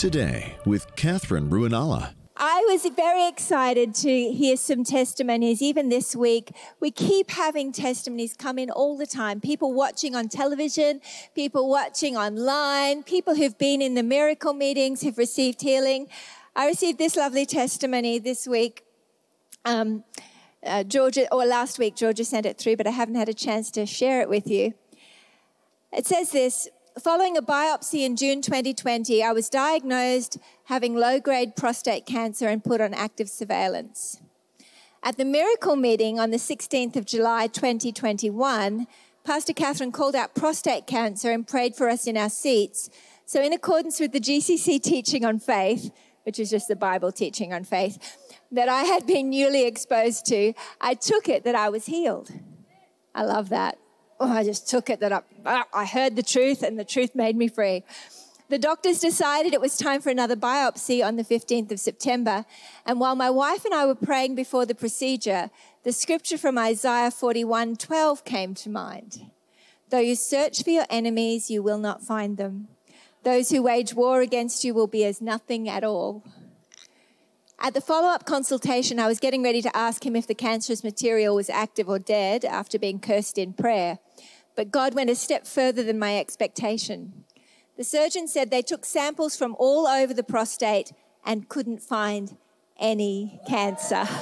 Today with Catherine Ruonala. I was very excited to hear some testimonies, even this week. We keep having testimonies come in all the time. People watching on television, people watching online, people who've been in the miracle meetings who've received healing. I received this lovely testimony this week. Um, uh, Georgia, or last week, Georgia sent it through, but I haven't had a chance to share it with you. It says this Following a biopsy in June 2020, I was diagnosed having low grade prostate cancer and put on active surveillance. At the miracle meeting on the 16th of July 2021, Pastor Catherine called out prostate cancer and prayed for us in our seats. So, in accordance with the GCC teaching on faith, which is just the Bible teaching on faith, that I had been newly exposed to, I took it that I was healed. I love that oh, I just took it that I, ah, I heard the truth and the truth made me free. The doctors decided it was time for another biopsy on the 15th of September. And while my wife and I were praying before the procedure, the scripture from Isaiah 41:12 came to mind. Though you search for your enemies, you will not find them. Those who wage war against you will be as nothing at all. At the follow up consultation, I was getting ready to ask him if the cancerous material was active or dead after being cursed in prayer. But God went a step further than my expectation. The surgeon said they took samples from all over the prostate and couldn't find any cancer. Hallelujah.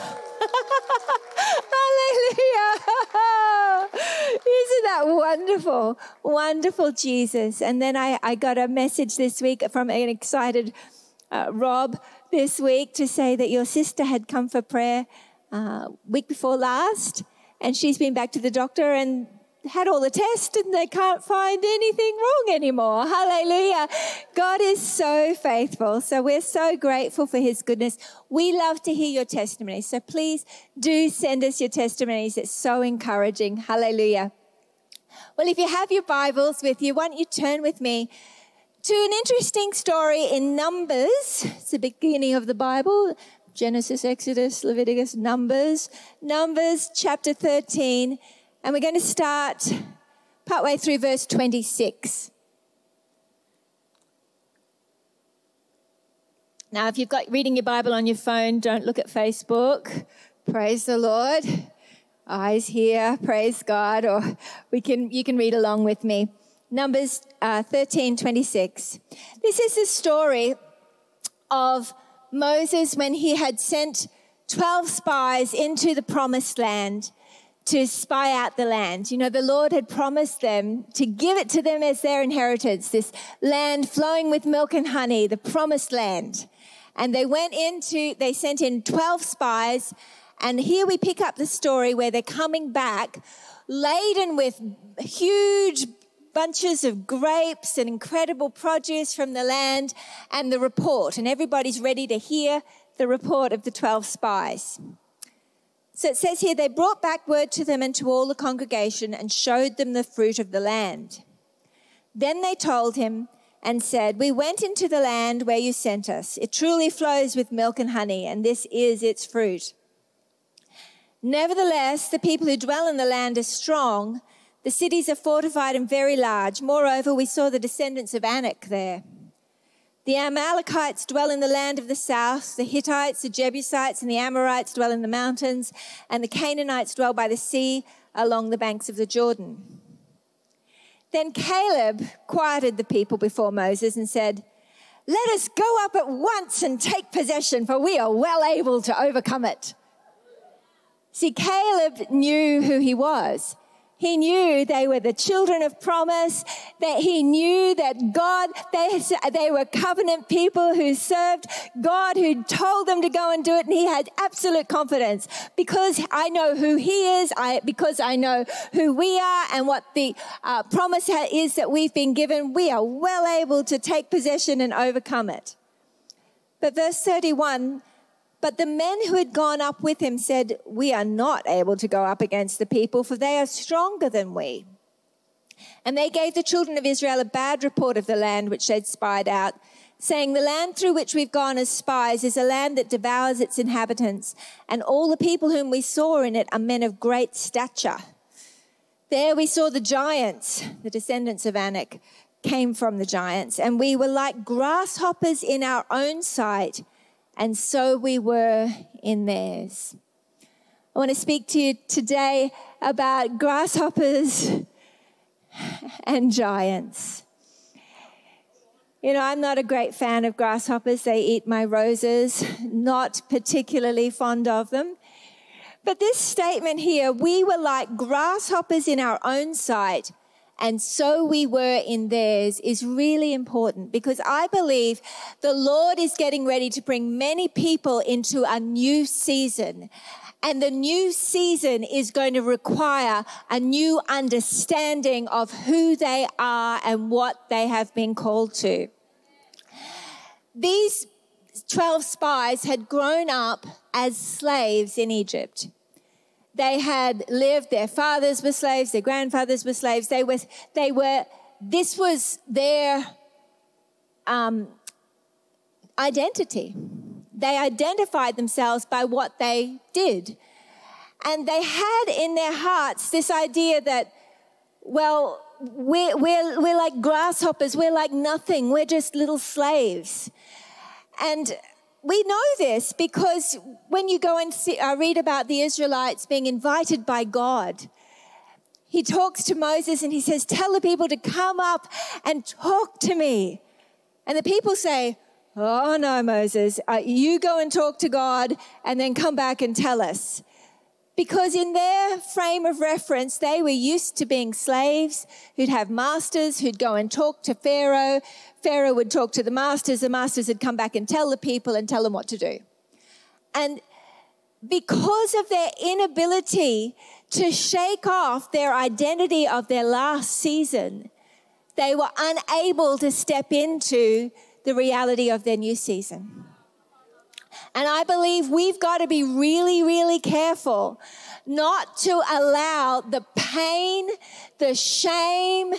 Isn't that wonderful? Wonderful Jesus. And then I, I got a message this week from an excited uh, Rob this week to say that your sister had come for prayer uh, week before last, and she's been back to the doctor and had all the tests and they can't find anything wrong anymore. Hallelujah. God is so faithful. So we're so grateful for his goodness. We love to hear your testimonies. So please do send us your testimonies. It's so encouraging. Hallelujah. Well, if you have your Bibles with you, why don't you turn with me to an interesting story in Numbers. It's the beginning of the Bible. Genesis, Exodus, Leviticus, Numbers. Numbers chapter 13. And we're going to start partway through verse 26. Now, if you've got reading your Bible on your phone, don't look at Facebook. Praise the Lord. Eyes here, praise God, or we can, you can read along with me. Numbers uh, 13 26. This is the story of Moses when he had sent 12 spies into the promised land to spy out the land. You know, the Lord had promised them to give it to them as their inheritance, this land flowing with milk and honey, the promised land. And they went into, they sent in 12 spies. And here we pick up the story where they're coming back laden with huge bunches of grapes and incredible produce from the land and the report. And everybody's ready to hear the report of the 12 spies. So it says here, they brought back word to them and to all the congregation and showed them the fruit of the land. Then they told him and said, We went into the land where you sent us. It truly flows with milk and honey, and this is its fruit. Nevertheless, the people who dwell in the land are strong the cities are fortified and very large. Moreover, we saw the descendants of Anak there. The Amalekites dwell in the land of the south. The Hittites, the Jebusites, and the Amorites dwell in the mountains. And the Canaanites dwell by the sea along the banks of the Jordan. Then Caleb quieted the people before Moses and said, Let us go up at once and take possession, for we are well able to overcome it. See, Caleb knew who he was. He knew they were the children of promise, that he knew that God, they, they were covenant people who served God, who told them to go and do it. And he had absolute confidence because I know who he is, I, because I know who we are and what the uh, promise is that we've been given. We are well able to take possession and overcome it. But verse 31 but the men who had gone up with him said, We are not able to go up against the people, for they are stronger than we. And they gave the children of Israel a bad report of the land which they'd spied out, saying, The land through which we've gone as spies is a land that devours its inhabitants, and all the people whom we saw in it are men of great stature. There we saw the giants, the descendants of Anak, came from the giants, and we were like grasshoppers in our own sight, and so we were in theirs. I want to speak to you today about grasshoppers and giants. You know, I'm not a great fan of grasshoppers. They eat my roses, not particularly fond of them. But this statement here, we were like grasshoppers in our own sight, and so we were in theirs, is really important because I believe the Lord is getting ready to bring many people into a new season. And the new season is going to require a new understanding of who they are and what they have been called to. These 12 spies had grown up as slaves in Egypt. They had lived, their fathers were slaves, their grandfathers were slaves. They were, they were this was their um, identity. They identified themselves by what they did. And they had in their hearts this idea that, well, we're, we're, we're like grasshoppers, we're like nothing, we're just little slaves. And we know this because when you go and see, uh, read about the Israelites being invited by God, he talks to Moses and he says, Tell the people to come up and talk to me. And the people say, Oh, no, Moses, uh, you go and talk to God and then come back and tell us. Because in their frame of reference, they were used to being slaves who'd have masters who'd go and talk to Pharaoh. Pharaoh would talk to the masters. The masters would come back and tell the people and tell them what to do. And because of their inability to shake off their identity of their last season, they were unable to step into the reality of their new season. And I believe we've got to be really, really careful not to allow the pain, the shame,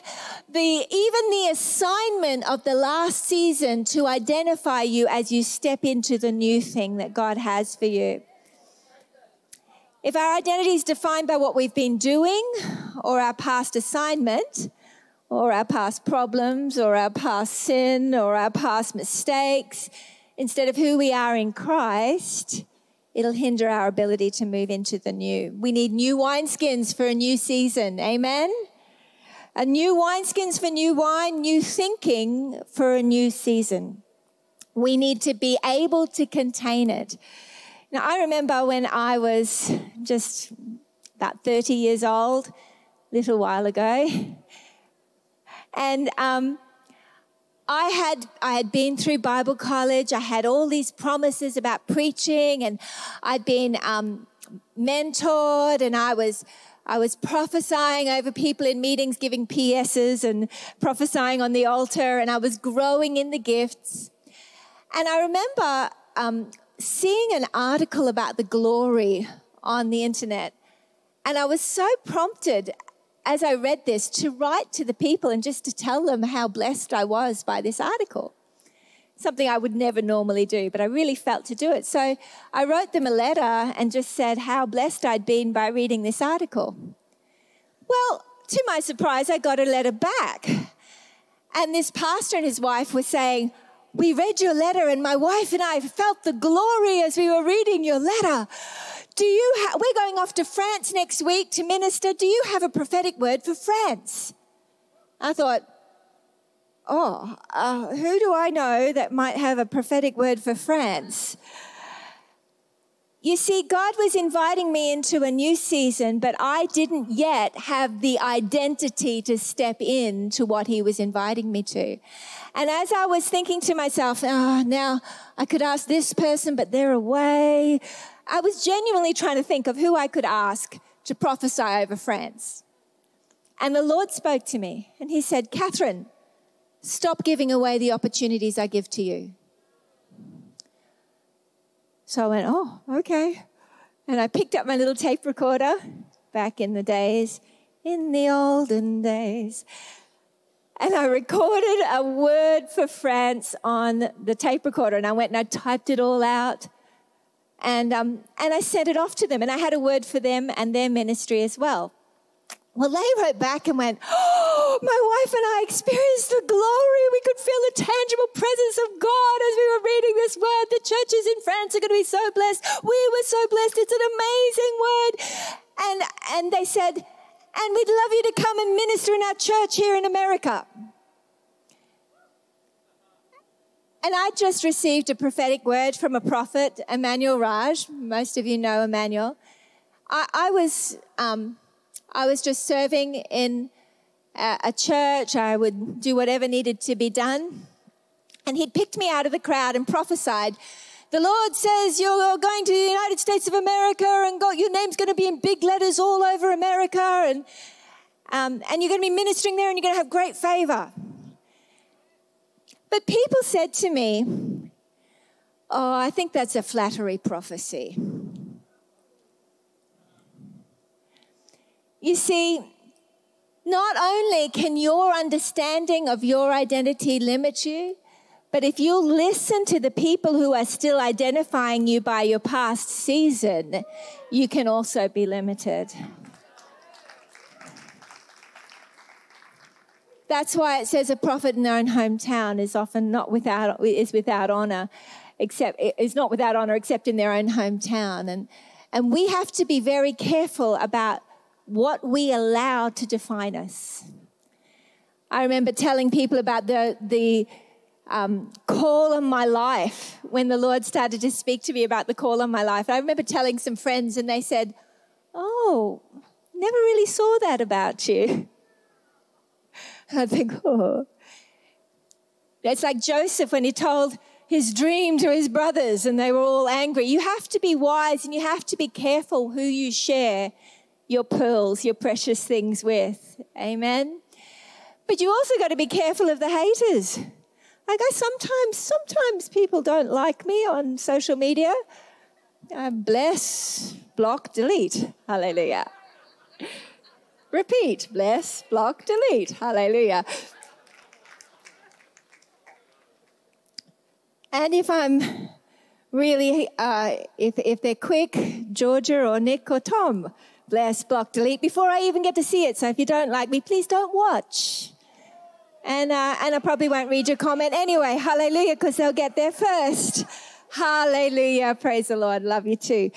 the even the assignment of the last season to identify you as you step into the new thing that God has for you. If our identity is defined by what we've been doing or our past assignment, or our past problems or our past sin or our past mistakes instead of who we are in Christ, it'll hinder our ability to move into the new. We need new wineskins for a new season. Amen? A new wineskins for new wine, new thinking for a new season. We need to be able to contain it. Now, I remember when I was just about 30 years old, a little while ago, and um, I had I had been through Bible college. I had all these promises about preaching, and I'd been um, mentored, and I was I was prophesying over people in meetings, giving PSs and prophesying on the altar, and I was growing in the gifts. And I remember um, seeing an article about the glory on the internet, and I was so prompted as I read this, to write to the people and just to tell them how blessed I was by this article. Something I would never normally do, but I really felt to do it. So I wrote them a letter and just said how blessed I'd been by reading this article. Well, to my surprise, I got a letter back. And this pastor and his wife were saying, We read your letter, and my wife and I felt the glory as we were reading your letter. Do you ha- we're going off to France next week to minister. Do you have a prophetic word for France? I thought, oh, uh, who do I know that might have a prophetic word for France? You see, God was inviting me into a new season, but I didn't yet have the identity to step in to what He was inviting me to. And as I was thinking to myself, oh, now I could ask this person, but they're away. I was genuinely trying to think of who I could ask to prophesy over France. And the Lord spoke to me and He said, Catherine, stop giving away the opportunities I give to you. So I went, oh, okay. And I picked up my little tape recorder back in the days, in the olden days. And I recorded a word for France on the tape recorder. And I went and I typed it all out. And, um, and I sent it off to them, and I had a word for them and their ministry as well. Well, they wrote back and went, Oh, my wife and I experienced the glory. We could feel the tangible presence of God as we were reading this word. The churches in France are going to be so blessed. We were so blessed. It's an amazing word. And, and they said, And we'd love you to come and minister in our church here in America. And I just received a prophetic word from a prophet, Emmanuel Raj. Most of you know Emmanuel. I, I was um, I was just serving in a, a church. I would do whatever needed to be done, and he'd picked me out of the crowd and prophesied. The Lord says you're going to the United States of America, and your name's going to be in big letters all over America, and um, and you're going to be ministering there, and you're going to have great favor. But people said to me, Oh, I think that's a flattery prophecy. You see, not only can your understanding of your identity limit you, but if you listen to the people who are still identifying you by your past season, you can also be limited. That's why it says a prophet in their own hometown is often not without is without honor, except is not without honor except in their own hometown. And and we have to be very careful about what we allow to define us. I remember telling people about the the um, call on my life when the Lord started to speak to me about the call on my life. I remember telling some friends, and they said, "Oh, never really saw that about you." I think, oh. It's like Joseph when he told his dream to his brothers and they were all angry. You have to be wise and you have to be careful who you share your pearls, your precious things with. Amen. But you also got to be careful of the haters. Like I sometimes, sometimes people don't like me on social media. I bless, block, delete. Hallelujah. Repeat, bless, block, delete. Hallelujah. And if I'm really, uh, if, if they're quick, Georgia or Nick or Tom, bless, block, delete before I even get to see it. So if you don't like me, please don't watch. And, uh, and I probably won't read your comment anyway. Hallelujah, because they'll get there first. Hallelujah. Praise the Lord. Love you too.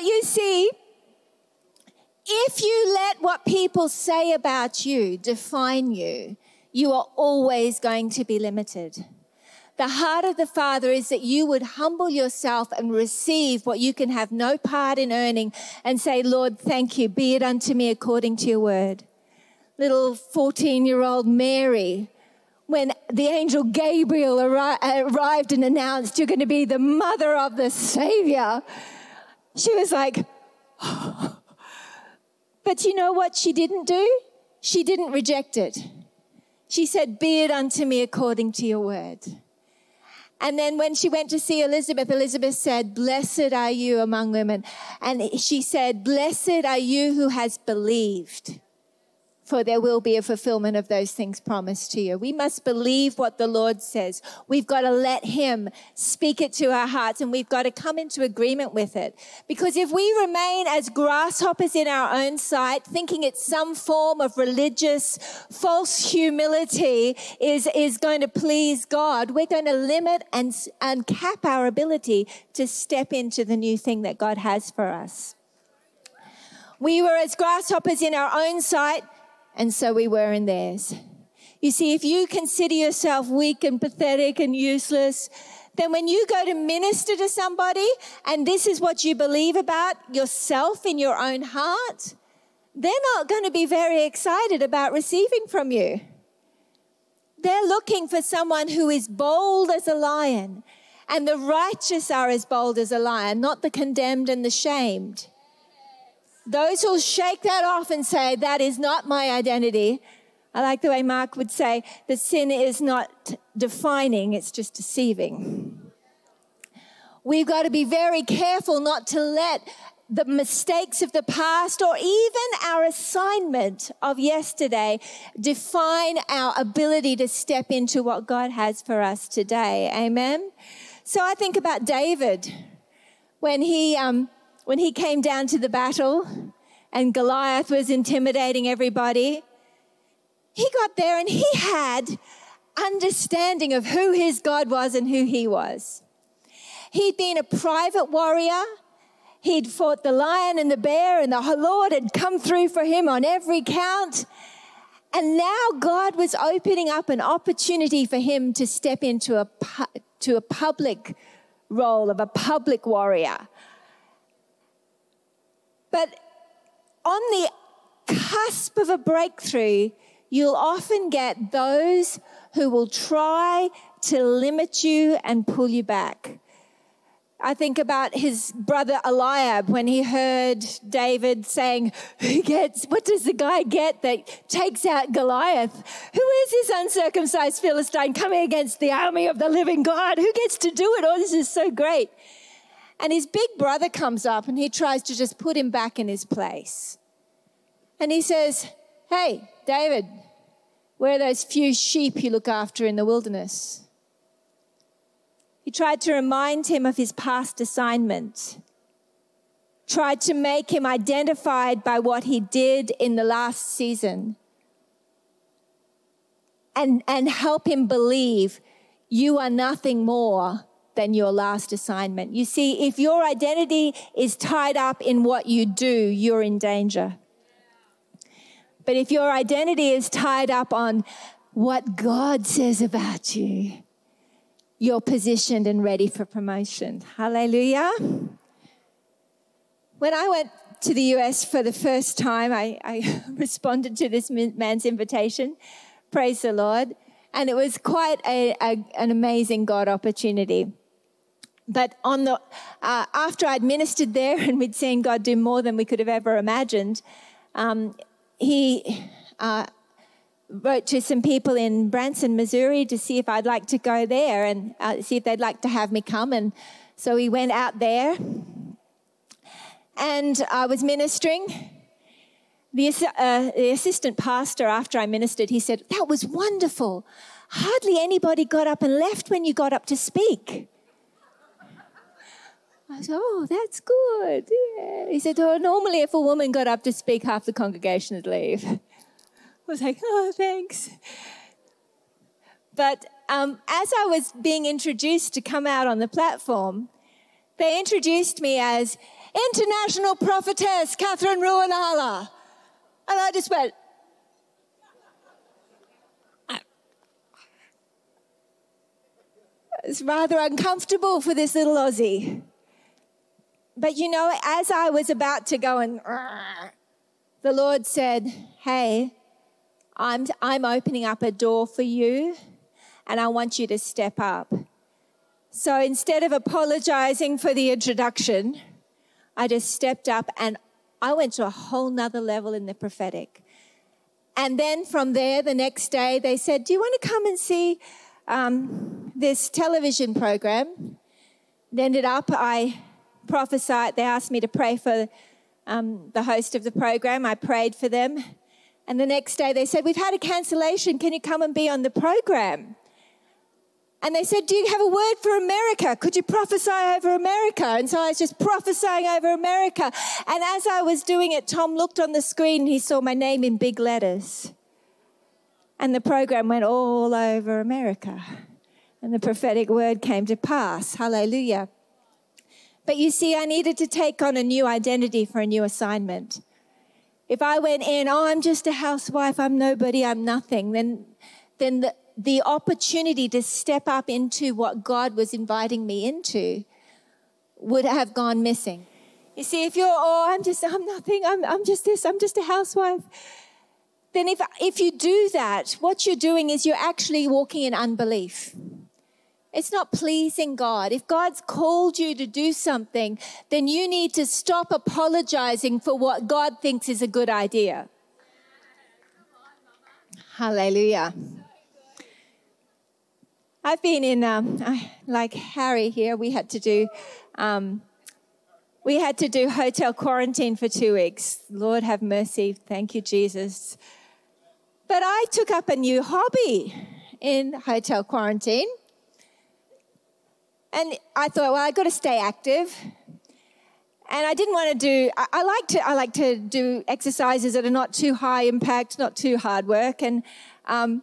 But you see, if you let what people say about you define you, you are always going to be limited. The heart of the Father is that you would humble yourself and receive what you can have no part in earning and say, Lord, thank you. Be it unto me according to your word. Little 14 year old Mary, when the angel Gabriel arrived and announced, You're going to be the mother of the Savior she was like, but you know what she didn't do? She didn't reject it. She said, Be it unto me according to your word. And then when she went to see Elizabeth, Elizabeth said, Blessed are you among women. And she said, Blessed are you who has believed for there will be a fulfillment of those things promised to you. We must believe what the Lord says. We've got to let Him speak it to our hearts and we've got to come into agreement with it. Because if we remain as grasshoppers in our own sight, thinking it's some form of religious false humility is, is going to please God, we're going to limit and, and cap our ability to step into the new thing that God has for us. We were as grasshoppers in our own sight, and so we were in theirs. You see, if you consider yourself weak and pathetic and useless, then when you go to minister to somebody and this is what you believe about yourself in your own heart, they're not going to be very excited about receiving from you. They're looking for someone who is bold as a lion, and the righteous are as bold as a lion, not the condemned and the shamed. Those who'll shake that off and say, that is not my identity. I like the way Mark would say that sin is not defining, it's just deceiving. We've got to be very careful not to let the mistakes of the past or even our assignment of yesterday define our ability to step into what God has for us today. Amen. So I think about David when he um, when he came down to the battle and Goliath was intimidating everybody, he got there and he had understanding of who his God was and who he was. He'd been a private warrior. He'd fought the lion and the bear, and the Lord had come through for him on every count. And now God was opening up an opportunity for him to step into a, to a public role of a public warrior. But on the cusp of a breakthrough, you'll often get those who will try to limit you and pull you back. I think about his brother Eliab when he heard David saying, Who gets, what does the guy get that takes out Goliath? Who is this uncircumcised Philistine coming against the army of the living God? Who gets to do it? Oh, this is so great. And his big brother comes up and he tries to just put him back in his place. And he says, Hey, David, where are those few sheep you look after in the wilderness? He tried to remind him of his past assignment, tried to make him identified by what he did in the last season, and, and help him believe you are nothing more than your last assignment. You see, if your identity is tied up in what you do, you're in danger. But if your identity is tied up on what God says about you, you're positioned and ready for promotion. Hallelujah. When I went to the US for the first time, I, I responded to this man's invitation. Praise the Lord. And it was quite a, a, an amazing God opportunity. But on the, uh, after I'd ministered there and we'd seen God do more than we could have ever imagined, um, he uh, wrote to some people in Branson, Missouri to see if I'd like to go there and uh, see if they'd like to have me come. And so we went out there and I was ministering. The, uh, the assistant pastor, after I ministered, he said, That was wonderful. Hardly anybody got up and left when you got up to speak. I said, Oh, that's good. Yeah. He said, Oh, normally if a woman got up to speak, half the congregation would leave. I was like, Oh, thanks. But um, as I was being introduced to come out on the platform, they introduced me as International Prophetess Catherine Ruonala. And I just went, it's rather uncomfortable for this little Aussie. But you know, as I was about to go and the Lord said, Hey, I'm, I'm opening up a door for you and I want you to step up. So instead of apologizing for the introduction, I just stepped up and I went to a whole nother level in the prophetic. And then from there, the next day, they said, Do you want to come and see um, this television program? It ended up, I prophesied, they asked me to pray for um, the host of the program. I prayed for them. And the next day they said, We've had a cancellation. Can you come and be on the program? And they said, Do you have a word for America? Could you prophesy over America? And so I was just prophesying over America. And as I was doing it, Tom looked on the screen and he saw my name in big letters. And the program went all over America. And the prophetic word came to pass. Hallelujah. But you see, I needed to take on a new identity for a new assignment. If I went in, oh, I'm just a housewife, I'm nobody, I'm nothing, then, then the, the opportunity to step up into what God was inviting me into would have gone missing. You see, if you're, oh, I'm just, I'm nothing, I'm, I'm just this, I'm just a housewife, then if, if you do that, what you're doing is you're actually walking in unbelief. It's not pleasing God. If God's called you to do something, then you need to stop apologizing for what God thinks is a good idea. Hallelujah. I've been in, um, like Harry here, we had to do, um, we had to do hotel quarantine for two weeks. Lord have mercy. Thank you, Jesus. But I took up a new hobby in hotel quarantine. And I thought, well, I've got to stay active. and I didn't want to do. I, I, like to. I like to do exercises that are not too high impact, not too hard work, and um,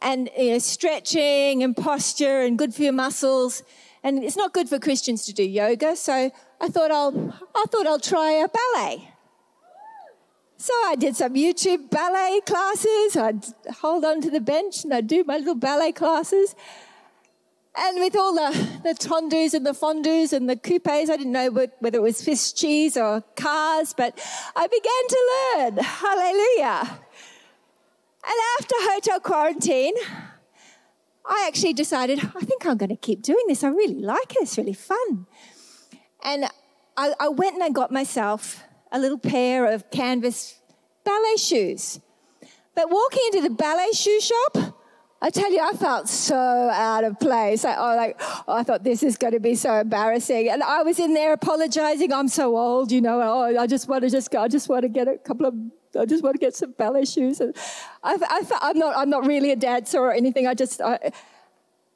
and you know, stretching and posture and good for your muscles. And it's not good for Christians to do yoga, so I thought I'll. I thought I'll try a ballet. So I did some YouTube ballet classes. I'd hold on to the bench and I'd do my little ballet classes. And with all the, the tendus and the fondus and the coupes, I didn't know whether it was Swiss cheese or cars, but I began to learn. Hallelujah. And after hotel quarantine, I actually decided, I think I'm going to keep doing this. I really like it. It's really fun. And I, I went and I got myself a little pair of canvas ballet shoes. But walking into the ballet shoe shop, I tell you, I felt so out of place. I, oh, like, oh, I thought this is going to be so embarrassing. And I was in there apologizing. I'm so old, you know. Oh, I just want to just go. I just want to get a couple of. I just want to get some ballet shoes. And I, I, am not. I'm not really a dancer or anything. I just. I, and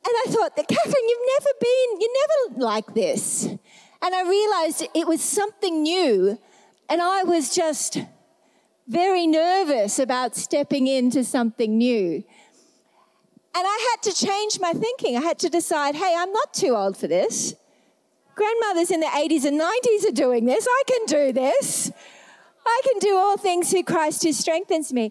I thought, Catherine, you've never been. You're never like this. And I realized it was something new, and I was just very nervous about stepping into something new. And I had to change my thinking. I had to decide hey, I'm not too old for this. Grandmothers in the 80s and 90s are doing this. I can do this. I can do all things through Christ who strengthens me.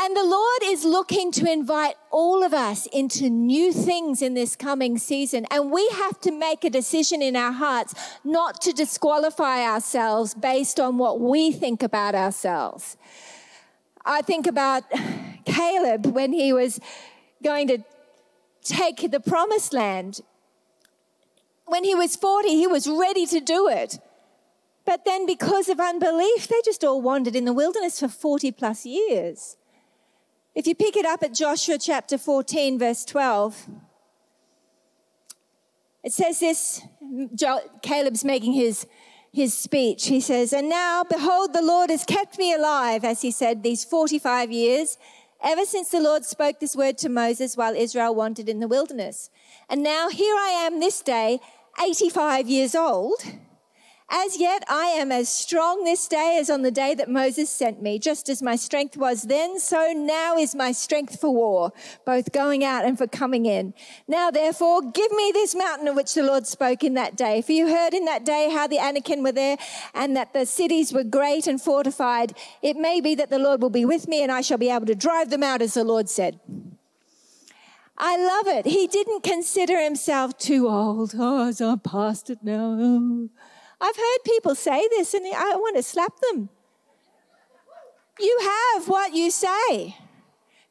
And the Lord is looking to invite all of us into new things in this coming season. And we have to make a decision in our hearts not to disqualify ourselves based on what we think about ourselves. I think about Caleb when he was going to take the promised land. When he was 40, he was ready to do it. But then, because of unbelief, they just all wandered in the wilderness for 40 plus years. If you pick it up at Joshua chapter 14, verse 12, it says this Caleb's making his, his speech. He says, And now, behold, the Lord has kept me alive, as he said, these 45 years ever since the Lord spoke this word to Moses while Israel wandered in the wilderness. And now here I am this day, 85 years old. As yet, I am as strong this day as on the day that Moses sent me. Just as my strength was then, so now is my strength for war, both going out and for coming in. Now, therefore, give me this mountain of which the Lord spoke in that day. For you heard in that day how the Anakim were there and that the cities were great and fortified. It may be that the Lord will be with me and I shall be able to drive them out, as the Lord said. I love it. He didn't consider himself too old. Oh, I'm past it now. I've heard people say this and I want to slap them. You have what you say.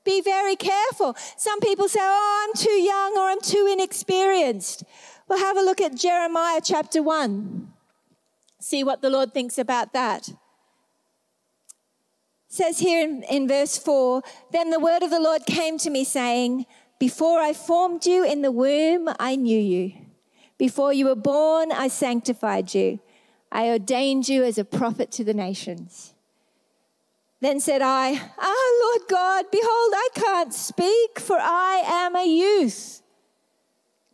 Be very careful. Some people say, Oh, I'm too young or I'm too inexperienced. Well, have a look at Jeremiah chapter 1. See what the Lord thinks about that. It says here in, in verse 4 Then the word of the Lord came to me, saying, Before I formed you in the womb, I knew you. Before you were born, I sanctified you. I ordained you as a prophet to the nations. Then said I, Ah, Lord God, behold, I can't speak, for I am a youth.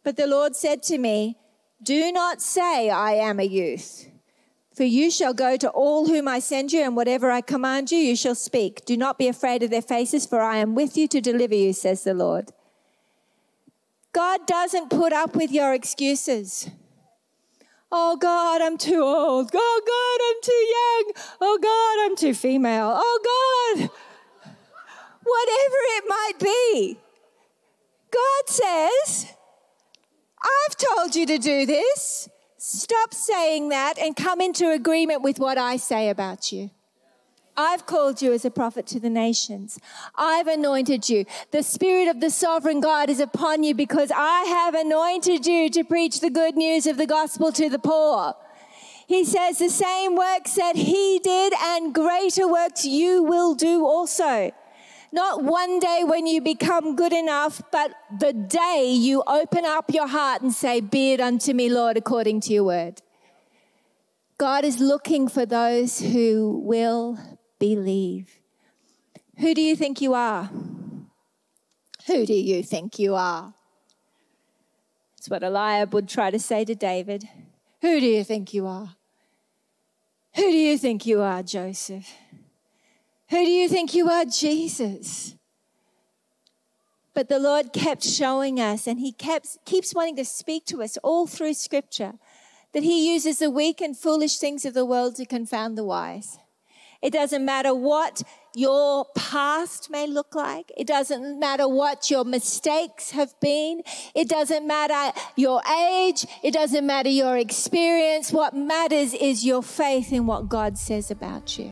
But the Lord said to me, Do not say, I am a youth. For you shall go to all whom I send you, and whatever I command you, you shall speak. Do not be afraid of their faces, for I am with you to deliver you, says the Lord. God doesn't put up with your excuses. Oh God, I'm too old. Oh God, I'm too young. Oh God, I'm too female. Oh God. Whatever it might be. God says, I've told you to do this. Stop saying that and come into agreement with what I say about you. I've called you as a prophet to the nations. I've anointed you. The Spirit of the sovereign God is upon you because I have anointed you to preach the good news of the gospel to the poor. He says the same works that he did and greater works you will do also. Not one day when you become good enough, but the day you open up your heart and say, Be it unto me, Lord, according to your word. God is looking for those who will believe. Who do you think you are? Who do you think you are? That's what Eliab would try to say to David. Who do you think you are? Who do you think you are, Joseph? Who do you think you are, Jesus? But the Lord kept showing us, and He kept, keeps wanting to speak to us all through Scripture, that He uses the weak and foolish things of the world to confound the wise. It doesn't matter what your past may look like. It doesn't matter what your mistakes have been. It doesn't matter your age. It doesn't matter your experience. What matters is your faith in what God says about you.